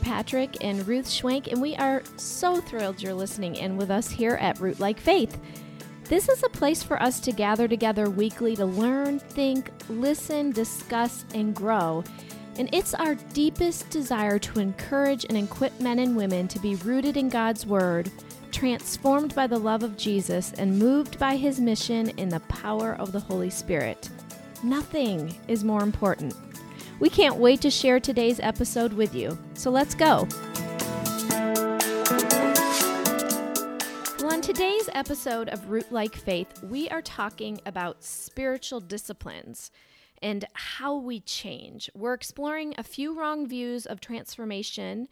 Patrick and Ruth Schwenk, and we are so thrilled you're listening in with us here at Rootlike Faith. This is a place for us to gather together weekly to learn, think, listen, discuss, and grow. And it's our deepest desire to encourage and equip men and women to be rooted in God's Word, transformed by the love of Jesus, and moved by His mission in the power of the Holy Spirit. Nothing is more important. We can't wait to share today's episode with you. So let's go. Well, on today's episode of Rootlike Faith, we are talking about spiritual disciplines and how we change. We're exploring a few wrong views of transformation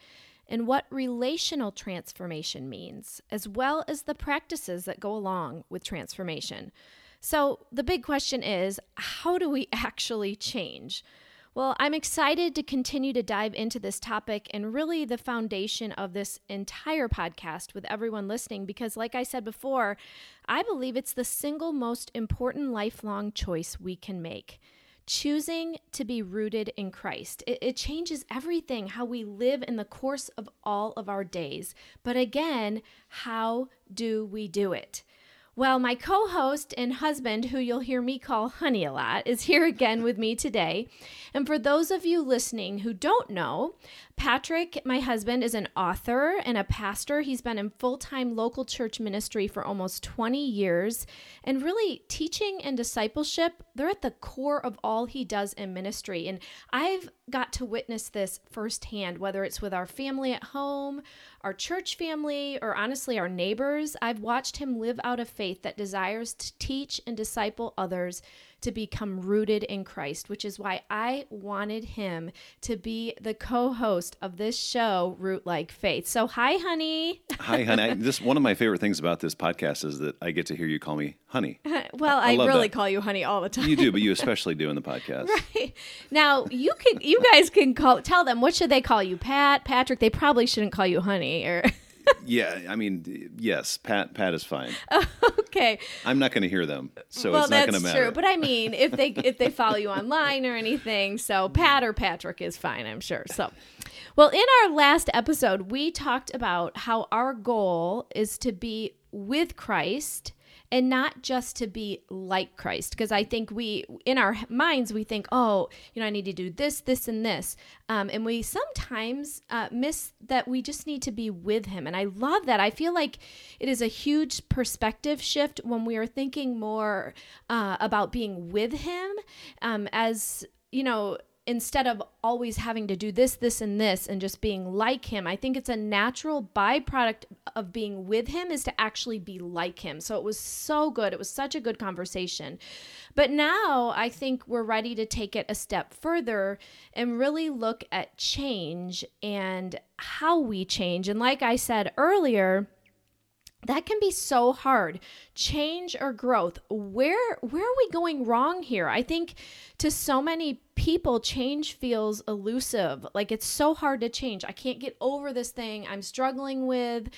and what relational transformation means, as well as the practices that go along with transformation. So, the big question is how do we actually change? Well, I'm excited to continue to dive into this topic and really the foundation of this entire podcast with everyone listening because, like I said before, I believe it's the single most important lifelong choice we can make. Choosing to be rooted in Christ. It, it, changes everything, how we live in the course of all of our days. But again, how do we do it? Well, my co host and husband, who you'll hear me call Honey a lot, is here again with me today. And for those of you listening who don't know, Patrick, my husband, is an author and a pastor. He's been in full time local church ministry for almost 20 years. And really, teaching and discipleship, they're at the core of all he does in ministry. And I've got to witness this firsthand, whether it's with our family at home, our church family, or honestly, our neighbors. I've watched him live out a faith that desires to teach and disciple others to become rooted in Christ, which is why I wanted him to be the co-host of this show, Rootlike Faith. So, hi, honey. hi, honey. I, this one of my favorite things about this podcast is that I get to hear you call me honey. well, I, I really that. call you honey all the time. You do, but you especially do in the podcast. right now, you can, you guys can call, tell them what should they call you, Pat, Patrick. They probably shouldn't call you honey or. Yeah, I mean, yes, Pat. Pat is fine. okay. I'm not going to hear them, so well, it's not going to matter. True, but I mean, if they if they follow you online or anything, so Pat or Patrick is fine, I'm sure. So, well, in our last episode, we talked about how our goal is to be with Christ and not just to be like Christ. Because I think we, in our minds, we think, oh, you know, I need to do this, this, and this. Um, and we sometimes uh, miss that we just need to be with Him. And I love that. I feel like it is a huge perspective shift when we are thinking more uh, about being with Him um, as, you know, instead of always having to do this, this, and this, and just being like him, I think it's a natural byproduct of being with him is to actually be like him. So it was so good. It was such a good conversation. But now I think we're ready to take it a step further and really look at change and how we change. And like I said earlier, that can be so hard. Change or growth. Where where are we going wrong here? I think to so many people change feels elusive. Like it's so hard to change. I can't get over this thing i'm struggling with.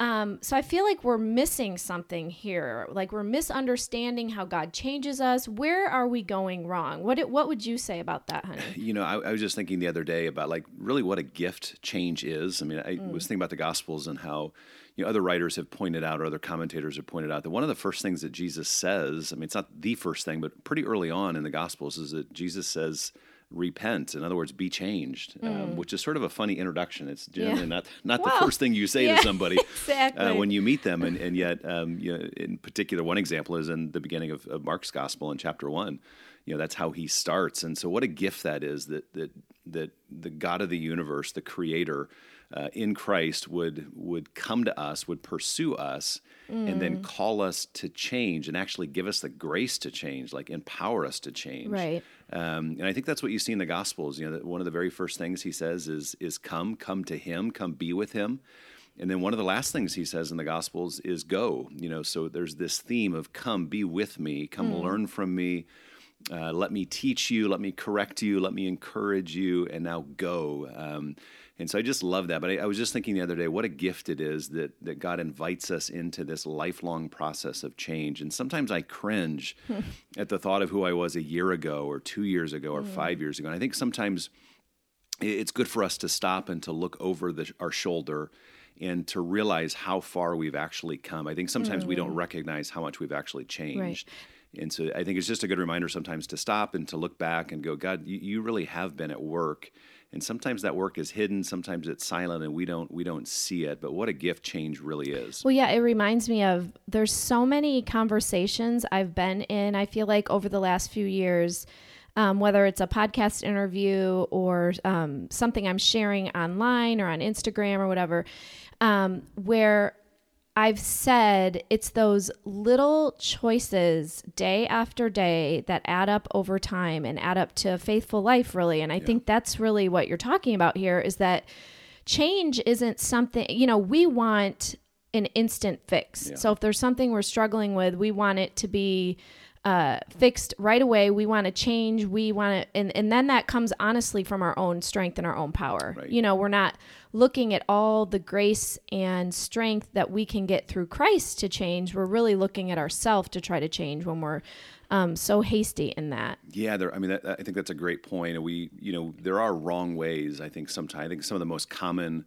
Um, so i feel like we're missing something here. Like we're misunderstanding how god changes us. Where are we going wrong? What what would you say about that honey? You know I, I was just thinking the other day about like really what a gift change is. I mean i mm. was thinking about the gospels and how you know, other writers have pointed out, or other commentators have pointed out, that one of the first things that Jesus says, I mean, it's not the first thing, but pretty early on in the Gospels, is that Jesus says, repent in other words be changed um, mm. um, which is sort of a funny introduction it's generally yeah. not not the first thing you say yeah, to somebody uh, exactly. uh, when you meet them and, and yet um, you know, in particular one example is in the beginning of, of, mark's gospel in chapter one you know that's how he starts and so what a gift that is that that that the god of the universe the creator uh, in Christ would would come to us, would pursue us, mm. and then mm. call us to change, and actually give us the grace to change, like empower us to change. Right. Um, and I think that's what you see in the Gospels. You know, that one of the very first things he says is is come, come to Him, come be with Him. And then one of the last things he says in the Gospels is go. You know, so there's this theme of come, be with me, come mm. learn from me. Uh, let me teach you, let me correct you, let me encourage you, and now go. Um, and so I just love that. But I, I, was just thinking the other day, what a gift it is that that God invites us into this lifelong process of change. And sometimes I cringe at the thought of who I was a year ago, or two years ago, or mm. five years ago. And I think sometimes it's good for us to stop and to look over the, our shoulder and to realize how far we've actually come. I think sometimes mm. we don't mm. recognize how much we've actually changed. Right. And so I think it's just a good reminder sometimes to stop and to look back and go, God, you, you really have been at work. And sometimes that work is hidden, sometimes it's silent and we don't we don't see it. But what a gift change really is. Well, yeah, it reminds me of there's so many conversations I've been in, I feel like over the last few years um, whether it's a podcast interview or um, something I'm sharing online or on Instagram or whatever, um, where I've said it's those little choices day after day that add up over time and add up to a faithful life, really. And I yeah. think that's really what you're talking about here is that change isn't something, you know, we want an instant fix. Yeah. So if there's something we're struggling with, we want it to be uh, fixed right away. We want to change. We want to, and, and then that comes honestly from our own strength and our own power. Right. You know, we're not looking at all the grace and strength that we can get through Christ to change. We're really looking at ourselves to try to change when we're um, so hasty in that. Yeah, there. I mean, that, I think that's a great point. We, you know, there are wrong ways. I think sometimes. I think some of the most common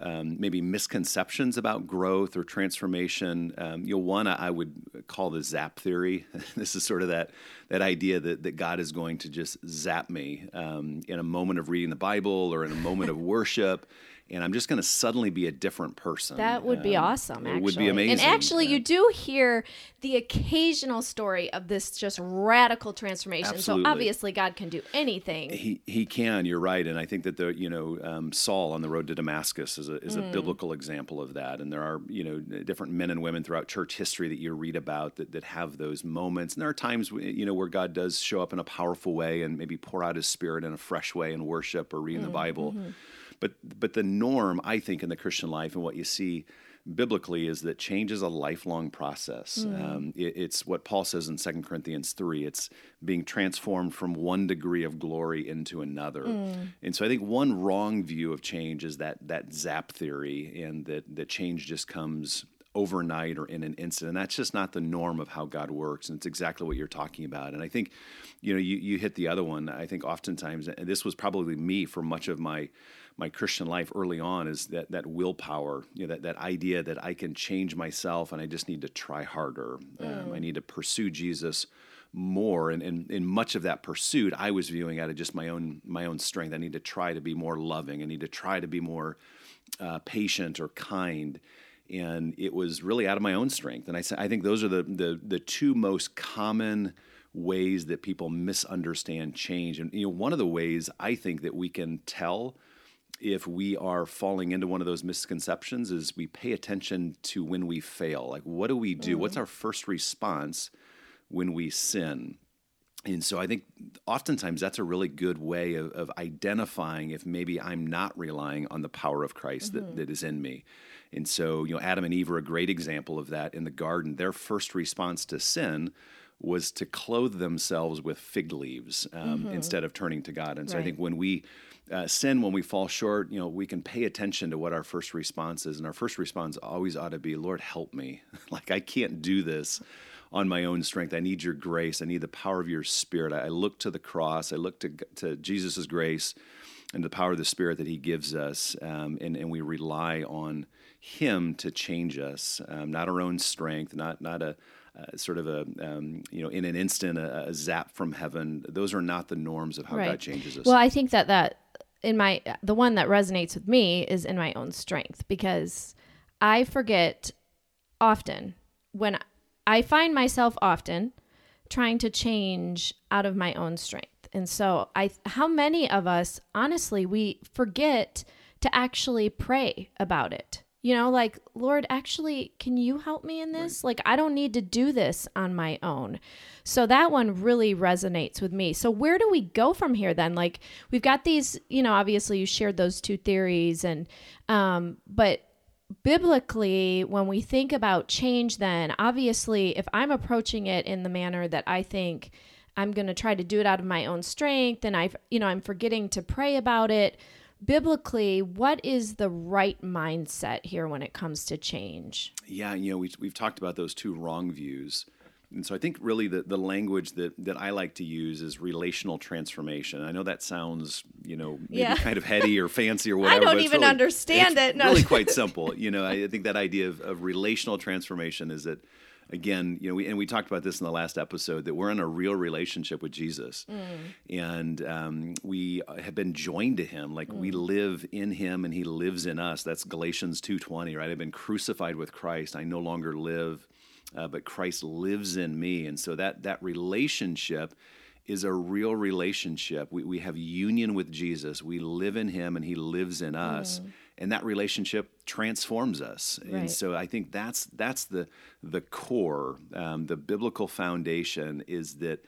um, maybe misconceptions about growth or transformation. Um, you know, one I would call the zap theory. this is sort of that that idea that, that God is going to just zap me um, in a moment of reading the Bible or in a moment of worship and I'm just going to suddenly be a different person. That would be um, awesome. Actually. Would be amazing. And actually, yeah. you do hear the occasional story of this just radical transformation. Absolutely. So obviously, God can do anything. He He can. You're right. And I think that the you know um, Saul on the road to Damascus is a is a mm. biblical example of that. And there are you know different men and women throughout church history that you read about that that have those moments. And there are times you know where God does show up in a powerful way and maybe pour out His Spirit in a fresh way in worship or reading mm. the Bible. Mm-hmm but but the norm, I think, in the Christian life and what you see biblically is that change is a lifelong process. Mm. Um, it, it's what Paul says in 2 Corinthians 3. It's being transformed from one degree of glory into another. Mm. And so I think one wrong view of change is that that zap theory and that, that change just comes overnight or in an instant. And that's just not the norm of how God works. And it's exactly what you're talking about. And I think, you know, you, you hit the other one. I think oftentimes, and this was probably me for much of my my Christian life early on is that that willpower, you know, that that idea that I can change myself and I just need to try harder. Mm. Um, I need to pursue Jesus more and, and in much of that pursuit I was viewing out of just my own my own strength. I need to try to be more loving. I need to try to be more uh, patient or kind. And it was really out of my own strength. And I, I think those are the, the, the two most common ways that people misunderstand change. And you know, one of the ways I think that we can tell if we are falling into one of those misconceptions is we pay attention to when we fail. Like, what do we do? Mm-hmm. What's our first response when we sin? And so I think oftentimes that's a really good way of, of identifying if maybe I'm not relying on the power of Christ mm-hmm. that, that is in me. And so, you know, Adam and Eve are a great example of that in the garden. Their first response to sin was to clothe themselves with fig leaves um, mm-hmm. instead of turning to God. And so right. I think when we uh, sin when we fall short, you know, we can pay attention to what our first response is. And our first response always ought to be, Lord, help me. like, I can't do this on my own strength. I need your grace. I need the power of your spirit. I, I look to the cross. I look to, to Jesus' grace and the power of the spirit that he gives us. Um, and, and we rely on him to change us, um, not our own strength, not, not a, uh, sort of a um, you know in an instant a, a, zap from heaven those are not the norms of how right. god changes us well i think that that in my the one that resonates with me is in my own strength because I forget often when I find myself often trying to change out of my own strength. And so I how many of us honestly we forget to actually pray about it. You know, like, Lord, actually, can you help me in this? Right. Like, I don't need to do this on my own. So that one really resonates with me. So, where do we go from here then? Like, we've got these, you know, obviously you shared those two theories, and, um, but biblically, when we think about change, then obviously, if I'm approaching it in the manner that I think I'm going to try to do it out of my own strength, and I've, you know, I'm forgetting to pray about it biblically, what is the right mindset here when it comes to change? Yeah, you know, we, we've talked about those two wrong views. And so I think really the, the language that, that I like to use is relational transformation. I know that sounds, you know, maybe Yeah. kind of heady or fancy or whatever. I don't even really- understand it. No. really quite simple. You know, I think that idea of, of relational transformation is that again, you know, we, and we talked about this in the last episode that we're in a real relationship with Jesus, and um, we have been joined to Him. Like we live in Him, and He lives in us. That's Galatians two twenty, right? I've been crucified with Christ. I no longer live, uh, but Christ lives in me, and so that that relationship is a real relationship. We, we have union with Jesus. We live in Him, and He lives in us, and that relationship transforms us. Right. And so I think that's that's the the core, um, the biblical foundation is that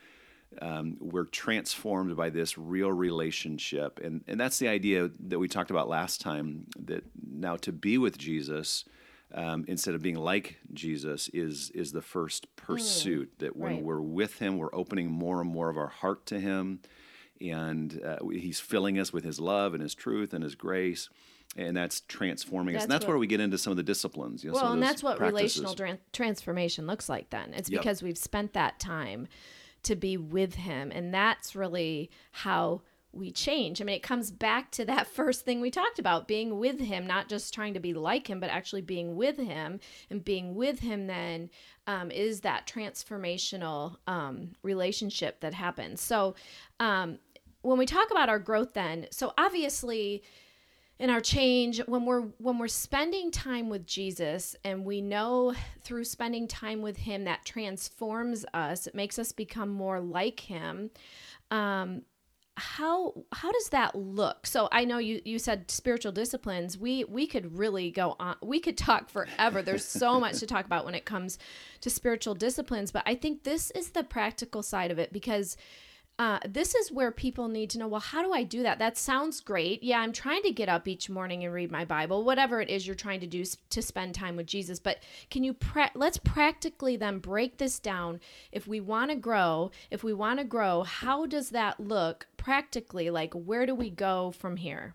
um, we're transformed by this real relationship, and and that's the idea that we talked about last time. That now to be with Jesus. Um, instead of being like Jesus, is is the first pursuit. That when right. we're with Him, we're opening more and more of our heart to Him, and uh, He's filling us with His love and His truth and His grace, and that's transforming us. And That's that's what- where we get into some of the disciplines. You know, Well, and that's what practices. relational tran transformation looks like then. It's Yep. because we've spent that time to be with him. And that's really how we change. I mean, it comes back to that first thing we talked about being with him, not just trying to be like him, but actually being with him. And being with him then um, is that transformational um, relationship that happens. So, um, when we talk about our growth, then, so obviously, in our change when we're when we're spending time with Jesus and we know through spending time with him that transforms us it makes us become more like him um how how does that look? So i know you you said spiritual disciplines. We we could really go on we could talk forever. There's so much to talk about when it comes to spiritual disciplines but i think this is the practical side of it because uh, this is where people need to know well how do i do that? That sounds great. Yeah i'm trying to get up each morning and read my bible whatever it is you're trying to do to spend time with jesus. But can you pra- let's practically then break this down. If we want to grow if we want to grow how does that look practically? Like where do we go from here?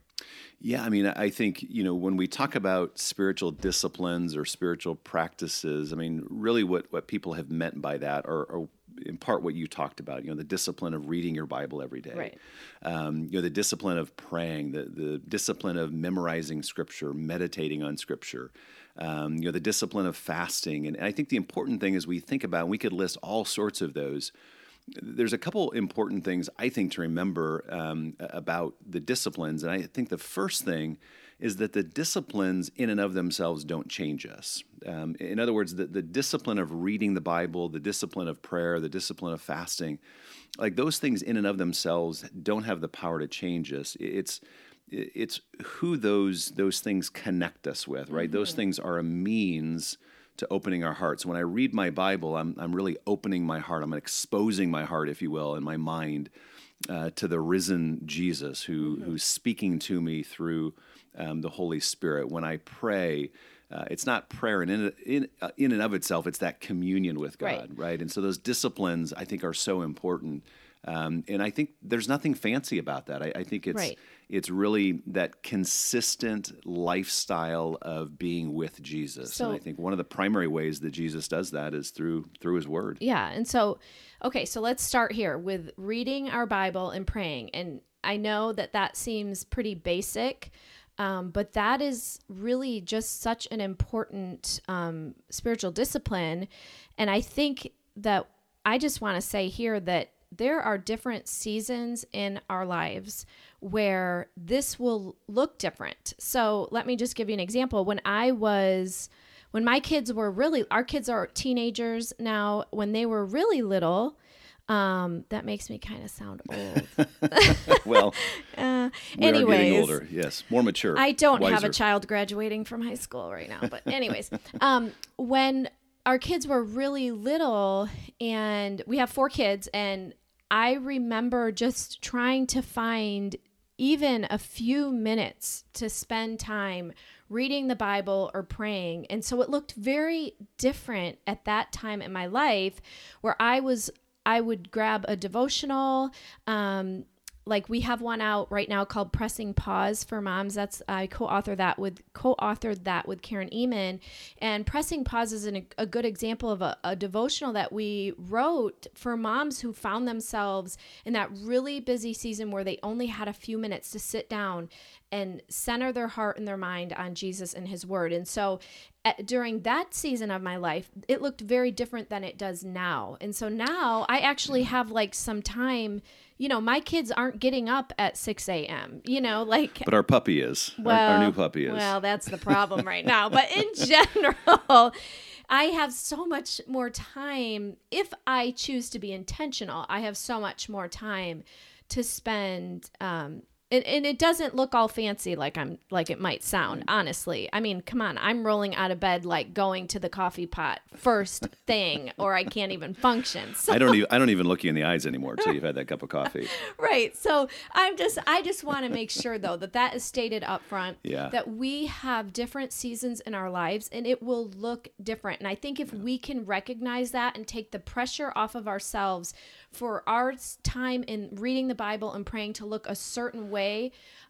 Yeah, I mean, I think, you know, when we talk about spiritual disciplines or spiritual practices, I mean, really what, what people have meant by that are, are in part what you talked about, you know, the discipline of reading your Bible every day. Right. Um, you know, the discipline of praying, the, the discipline of memorizing scripture, meditating on scripture, um, you know, the discipline of fasting. And I think the important thing is we think about, and we could list all sorts of those there's a couple important things I think to remember um, about the disciplines, and I think the first thing is that the disciplines in and of themselves don't change us. Um, in other words, the, the discipline of reading the Bible, the discipline of prayer, the discipline of fasting, like those things in and of themselves don't have the power to change us. It's it's who those those things connect us with, right? Those things are a means to opening our hearts. When I read my Bible, I'm, I'm really opening my heart. I'm exposing my heart, if you will, and my mind uh, to the risen Jesus who, who's speaking to me through um, the Holy Spirit. When I pray, uh, it's not prayer in, in, in, uh, in and of itself, it's that communion with God, Right. right? And so those disciplines, I think, are so important. Um, and I think there's nothing fancy about that. I, I think it's Right. it's really that consistent lifestyle of being with Jesus. So- and I think one of the primary ways that Jesus does that is through through his word. Yeah. And so, okay, so let's start here with reading our Bible and praying. And I know that that seems pretty basic, um, but that is really just such an important um, spiritual discipline. And I think that I just want to say here that there are different seasons in our lives where this will look different. So let me just give you an example. When I was when my kids were really our kids are teenagers now when they were really little um that makes me kind of sound old well, uh, we are getting anyways older. Yes, more mature. I don't have a child graduating from high school right now, but anyways, um, when our kids were really little, and we have four kids, and I remember just trying to find even a few minutes to spend time reading the Bible or praying. And so it looked very different at that time in my life where I was I would grab a devotional um like we have one out right now called Pressing Pause for Moms. That's I co-authored that with co-authored that with Karen Ehman, and Pressing Pause is an, a good example of a, a devotional that we wrote for moms who found themselves in that really busy season where they only had a few minutes to sit down and center their heart and their mind on Jesus and His Word. And so during that season of my life, it looked very different than it does now. And so now I actually have like some time. You know, my kids aren't getting up at 6 a.m., you know, like. But our puppy is. Well, our, our new puppy is. Well, that's the problem right now. But in general, I have so much more time. If I choose to be intentional, I have so much more time to spend um, and, and it doesn't look all fancy like I'm like it might sound, mm. honestly. I mean, come on, I'm rolling out of bed like going to the coffee pot first thing, or I can't even function. So. I don't even I don't even look you in the eyes anymore until you've had that cup of coffee. right. So I'm just I just want to make sure though that that is stated up front. Yeah. That we have different seasons in our lives, and it will look different. And I think if we can recognize that and take the pressure off of ourselves for our time in reading the Bible and praying to look a certain way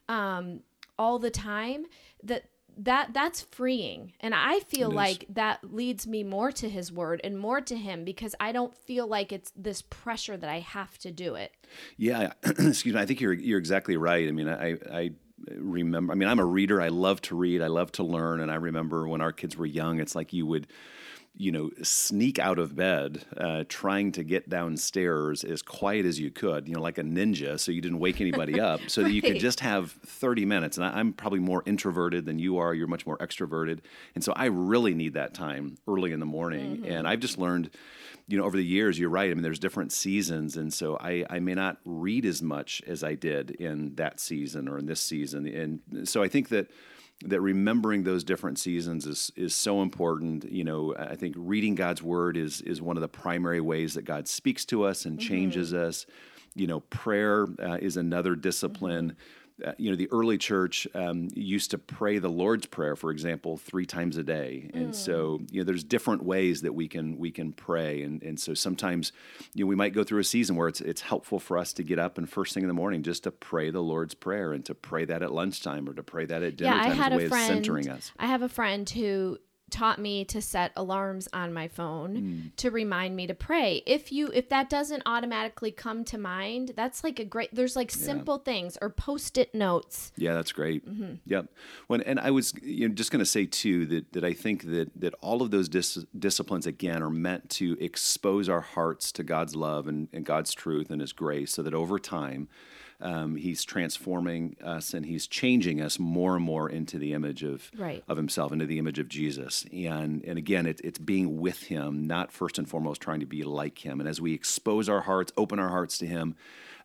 um, all the time, that that that's freeing. And i feel like that leads me more to his word and more to him because i don't feel like it's this pressure that i have to do it. Yeah excuse me i think you're you're exactly right. I mean i i remember i mean i'm a reader. I love to read. I love to learn. And i remember when our kids were young it's like you would you know, sneak out of bed, uh, trying to get downstairs as quiet as you could, you know, like a ninja, so you didn't wake anybody up, so right. that you could just have 30 minutes. And I, am probably more introverted than you are. You're much more extroverted. And so I really need that time early in the morning. Mm-hmm. And I've just learned, you know, over the years, you're right. I mean, there's different seasons. And so I, I may not read as much as I did in that season or in this season. And so I think that that remembering those different seasons is is so important. You know, I think reading God's word is is one of the primary ways that God speaks to us and changes mm-hmm. us. You know, prayer uh, is another discipline. Mm-hmm uh, you know, the early church um, used to pray the Lord's Prayer, for example, three times a day, and mm. so you know, there's different ways that we can we can pray, and and so sometimes, you know, we might go through a season where it's it's helpful for us to get up and first thing in the morning just to pray the Lord's Prayer, and to pray that at lunchtime or to pray that at dinner yeah, time I had a way a friend, of centering us. I have a friend who taught me to set alarms on my phone mm. to remind me to pray. If you if that doesn't automatically come to mind, that's like a great there's like simple yeah. things or post-it notes. Yeah, that's great. Mm-hmm. Yep. When and I was you know, just going to say too that that I think that that all of those dis- disciplines again are meant to expose our hearts to God's love and, and God's truth and his grace so that over time um, he's transforming us and he's changing us more and more into the image of right. of himself, into the image of Jesus. And and again, it, it's being with him, not first and foremost trying to be like him. And as we expose our hearts, open our hearts to him,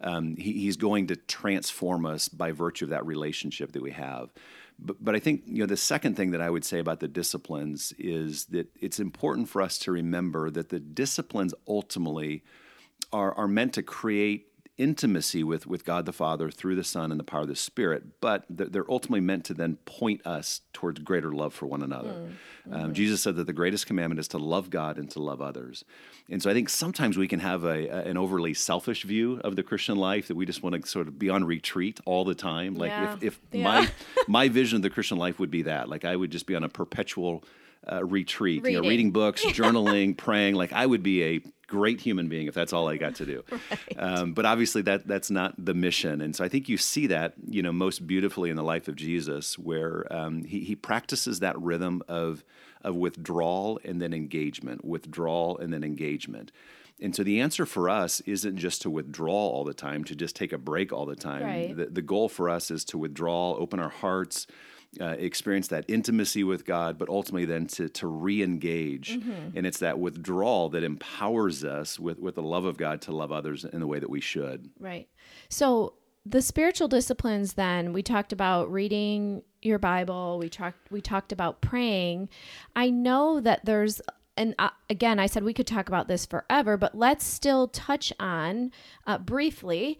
um, he, he's going to transform us by virtue of that relationship that we have. But, but I think you know the second thing that I would say about the disciplines is that it's important for us to remember that the disciplines ultimately are, are meant to create intimacy with, with God the Father through the Son and the power of the Spirit, but they're ultimately meant to then point us towards greater love for one another. Mm. Um, mm-hmm. Jesus said that the greatest commandment is to love God and to love others. And so I think sometimes we can have a, a an overly selfish view of the Christian life that we just want to sort of be on retreat all the time. Like yeah. if, if yeah. my my vision of the Christian life would be that, like I would just be on a perpetual uh, retreat, reading. You know, reading books, journaling, praying. Like I would be a great human being if that's all I got to do. right. um, but obviously that that's not the mission, and so I think you see that you know most beautifully in the life of Jesus, where um, he he practices that rhythm of of withdrawal and then engagement, withdrawal and then engagement. And so the answer for us isn't just to withdraw all the time, to just take a break all the time. Right. The, the goal for us is to withdraw, open our hearts, uh, experience that intimacy with God, but ultimately then to, to re engage. Mm-hmm. And it's that withdrawal that empowers us with, with the love of God to love others in the way that we should. Right. So, the spiritual disciplines then we talked about reading your bible we talked we talked about praying i know that there's and uh, again i said we could talk about this forever but let's still touch on uh, briefly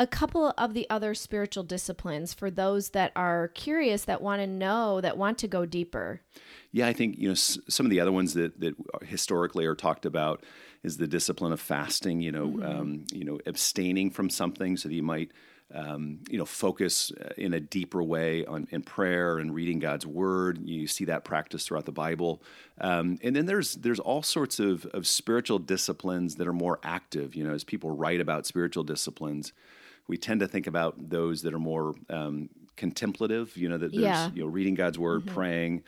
a couple of the other spiritual disciplines for those that are curious that want to know that want to go deeper yeah i think you know s- some of the other ones that that historically are talked about is the discipline of fasting. You know, Mm-hmm. um, you know, abstaining from something so that you might. Um, you know, focus uh, in a deeper way on in prayer and reading God's Word. You see that practice throughout the Bible, um, and then there's there's all sorts of of spiritual disciplines that are more active. You know, as people write about spiritual disciplines, we tend to think about those that are more um, contemplative. You know, that there's Yeah. you know reading God's Word, praying,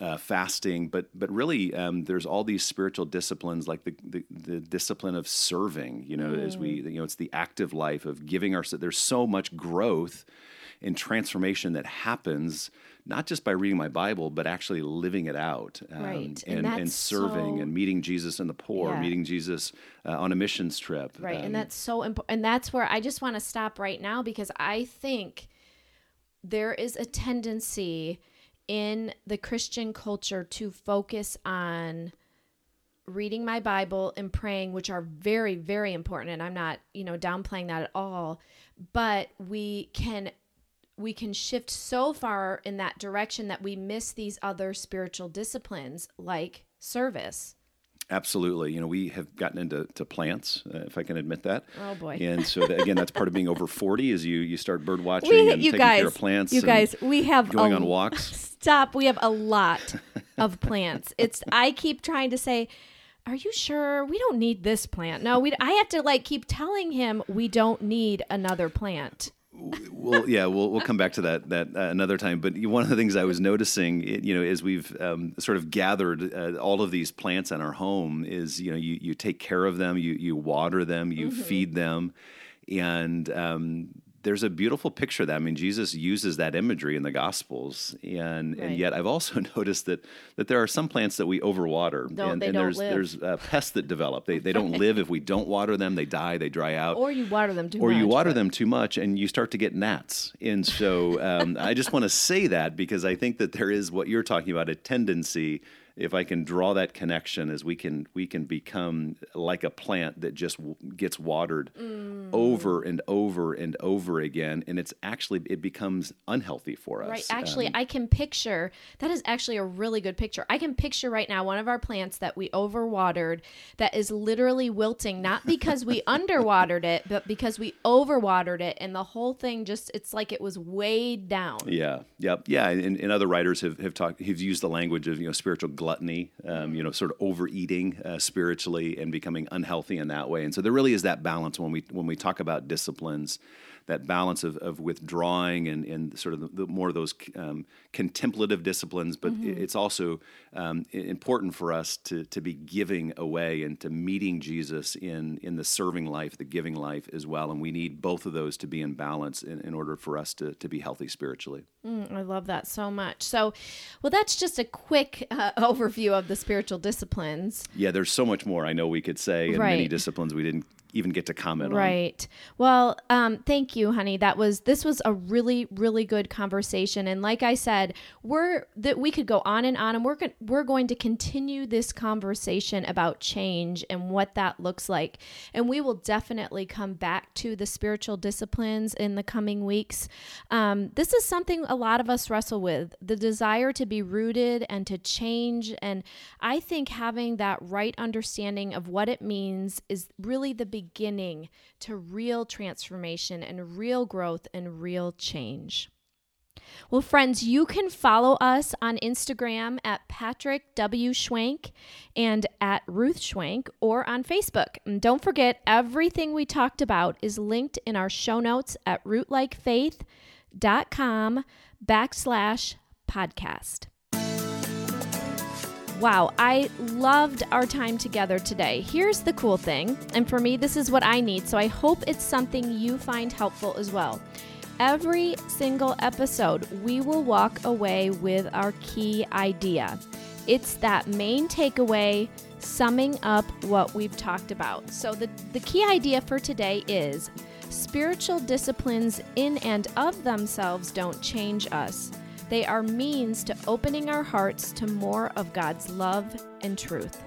uh, fasting, but but really um, there's all these spiritual disciplines like the, the the discipline of serving. You know, as we you know it's the active life of giving our. There's so much growth and transformation that happens not just by reading my Bible, but actually living it out um, Right. And and, and, serving so- and meeting Jesus and the poor, Yeah. meeting Jesus uh, on a missions trip. Right. Um, and that's so important. And that's where I just want to stop right now because I think there is a tendency in the Christian culture to focus on reading my Bible and praying, which are very, very important. And I'm not, you know, downplaying that at all. But we can we can shift so far in that direction that we miss these other spiritual disciplines like service. Absolutely. You know, we have gotten into to plants, uh, if I can admit that. Oh, boy. And so that, again, that's part of being over 40 is you you start bird watching We, and you taking guys, care of plants. you guys, we have going a- on walks. Stop. We have a lot of plants. It's. I keep trying to say, "Are you sure we don't need this plant?" No, we. I have to like keep telling him we don't need another plant. Well, yeah, we'll we'll come back to that that uh, another time. But one of the things I was noticing, you know, as we've um, sort of gathered uh, all of these plants in our home, is you know you you take care of them, you you water them, you Mm-hmm. feed them, and um, there's a beautiful picture that. I mean, Jesus uses that imagery in the Gospels, and Right. and yet I've also noticed that that there are some plants that we overwater, Don't- and, they and don't there's live. there's uh, pests that develop. They they don't live if we don't water them. They die. They dry out Or you water them too or much. you water but- them too much and you start to get gnats. And so um, I just want to say that because I think that there is what you're talking about a tendency. If I can draw that connection, as we can we can become like a plant that just w- gets watered Mm. over and over and over again, and it's actually it becomes unhealthy for us. Right. Actually, Um, I can picture that is actually a really good picture. I can picture right now one of our plants that we overwatered that is literally wilting, not because we underwatered it, but because we overwatered it. And the whole thing just, it's like it was weighed down. Yeah, yep, yeah. And, and other writers have, have talked, have used the language of you know spiritual gluttony, um, you know, sort of overeating uh, spiritually and becoming unhealthy in that way. And so there really is that balance when we when we talk about disciplines, that balance of, of withdrawing and, and sort of the, the more of those um, contemplative disciplines. But it- it's also um, important for us to to be giving away and to meeting Jesus in in the serving life, the giving life as well. And we need both of those to be in balance in, in order for us to to be healthy spiritually. Mm, I love that so much. So, well, that's just a quick uh, overview of the spiritual disciplines. Yeah, there's so much more I know we could say in many disciplines we didn't even get to comment on. Right. Well, um, thank you, honey. That was this was a really really good conversation, and like I said, we're that we could go on and on, and we're go- we're going to continue this conversation about change and what that looks like, and we will definitely come back to the spiritual disciplines in the coming weeks. Um, this is something a lot of us wrestle with: the desire to be rooted and to change, and I think having that right understanding of what it means is really the beginning to real transformation and real growth and real change. Well, friends, you can follow us on Instagram at Patrick W. Schwenk and at Ruth Schwenk or on Facebook. And don't forget, everything we talked about is linked in our show notes at rootlikefaith.com backslash podcast. Wow, I loved our time together today. Here's the cool thing, and for me, this is what I need, so I hope it's something you find helpful as well. Every single episode, we will walk away with our key idea. It's that main takeaway summing up what we've talked about. So, the, the key idea for today is spiritual disciplines in and of themselves don't change us. They are means to opening our hearts to more of God's love and truth.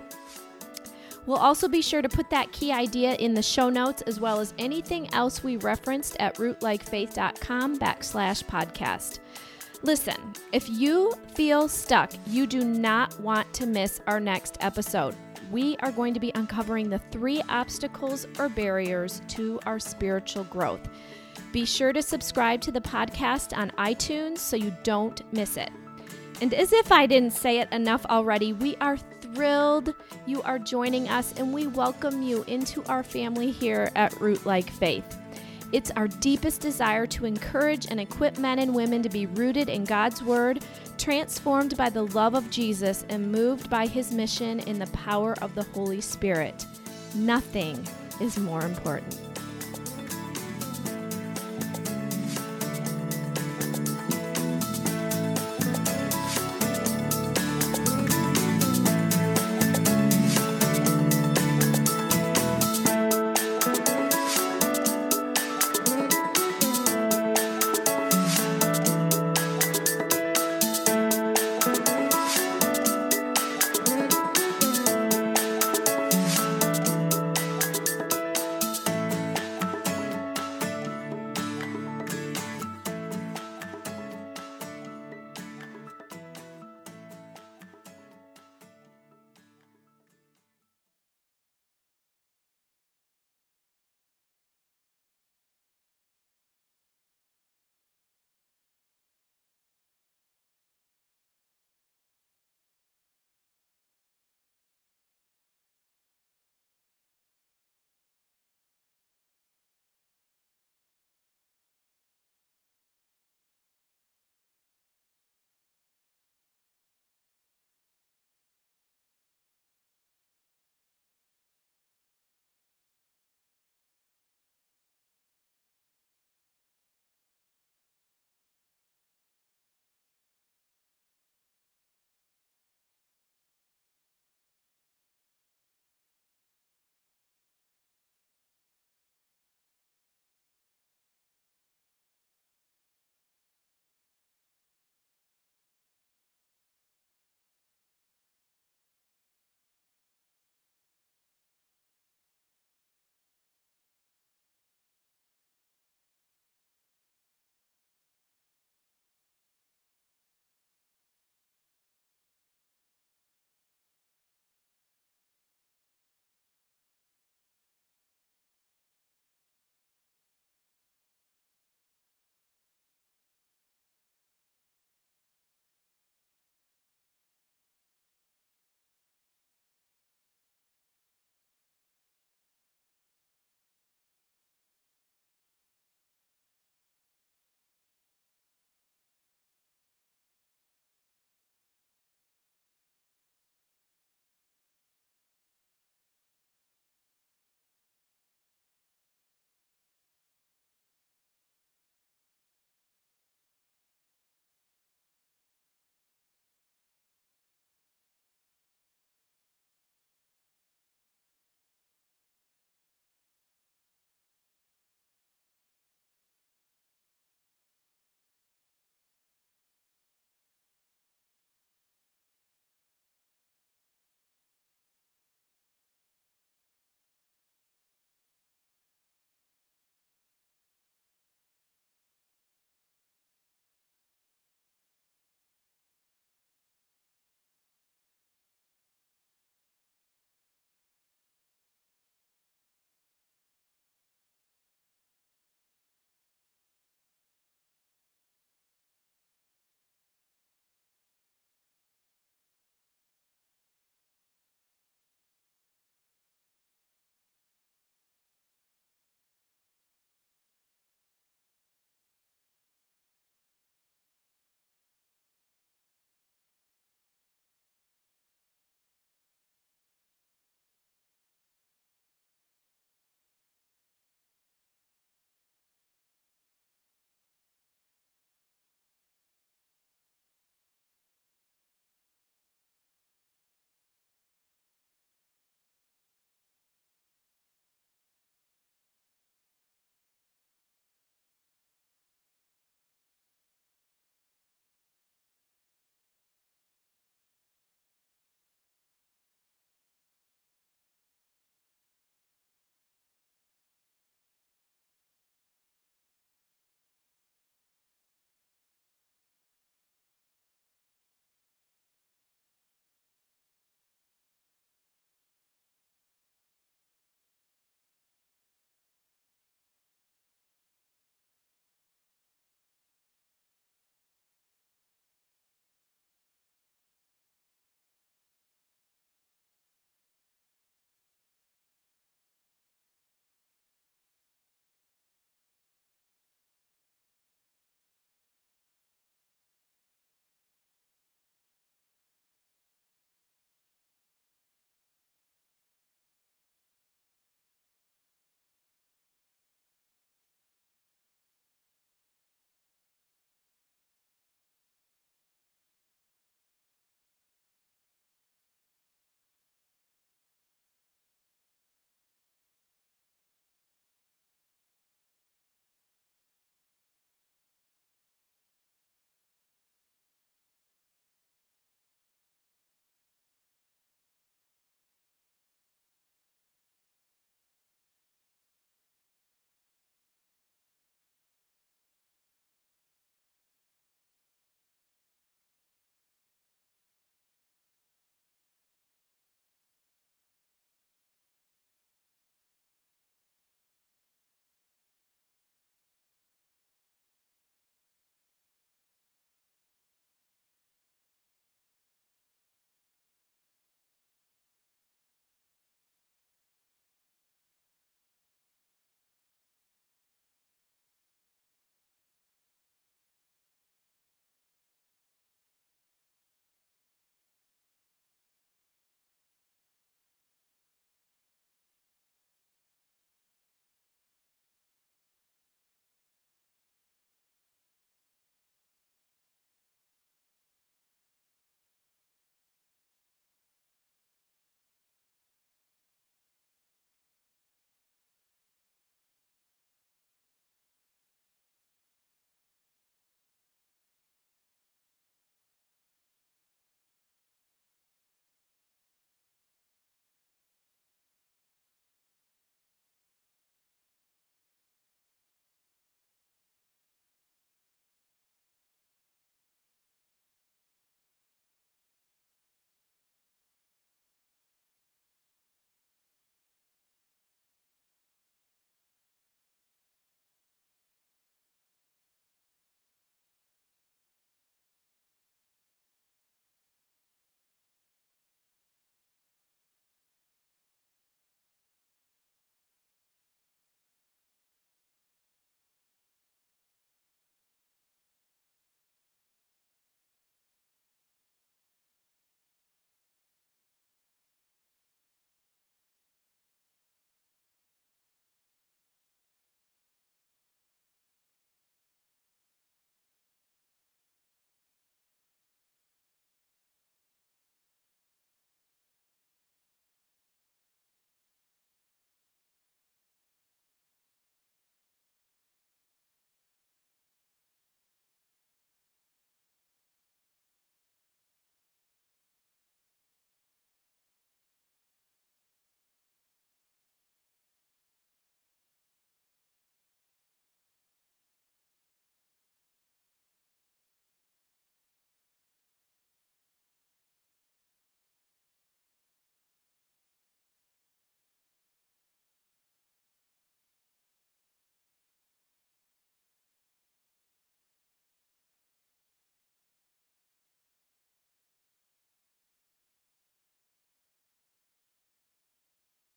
We'll also be sure to put that key idea in the show notes as well as anything else we referenced at rootlikefaith.com backslash podcast. Listen, if you feel stuck, you do not want to miss our next episode. we are going to be uncovering the three obstacles or barriers to our spiritual growth. Be sure to subscribe to the podcast on iTunes so you don't miss it. And as if I didn't say it enough already, we are thrilled you are joining us and we welcome you into our family here at Rootlike Faith. It's our deepest desire to encourage and equip men and women to be rooted in God's Word, transformed by the love of Jesus, and moved by His mission in the power of the Holy Spirit. Nothing is more important.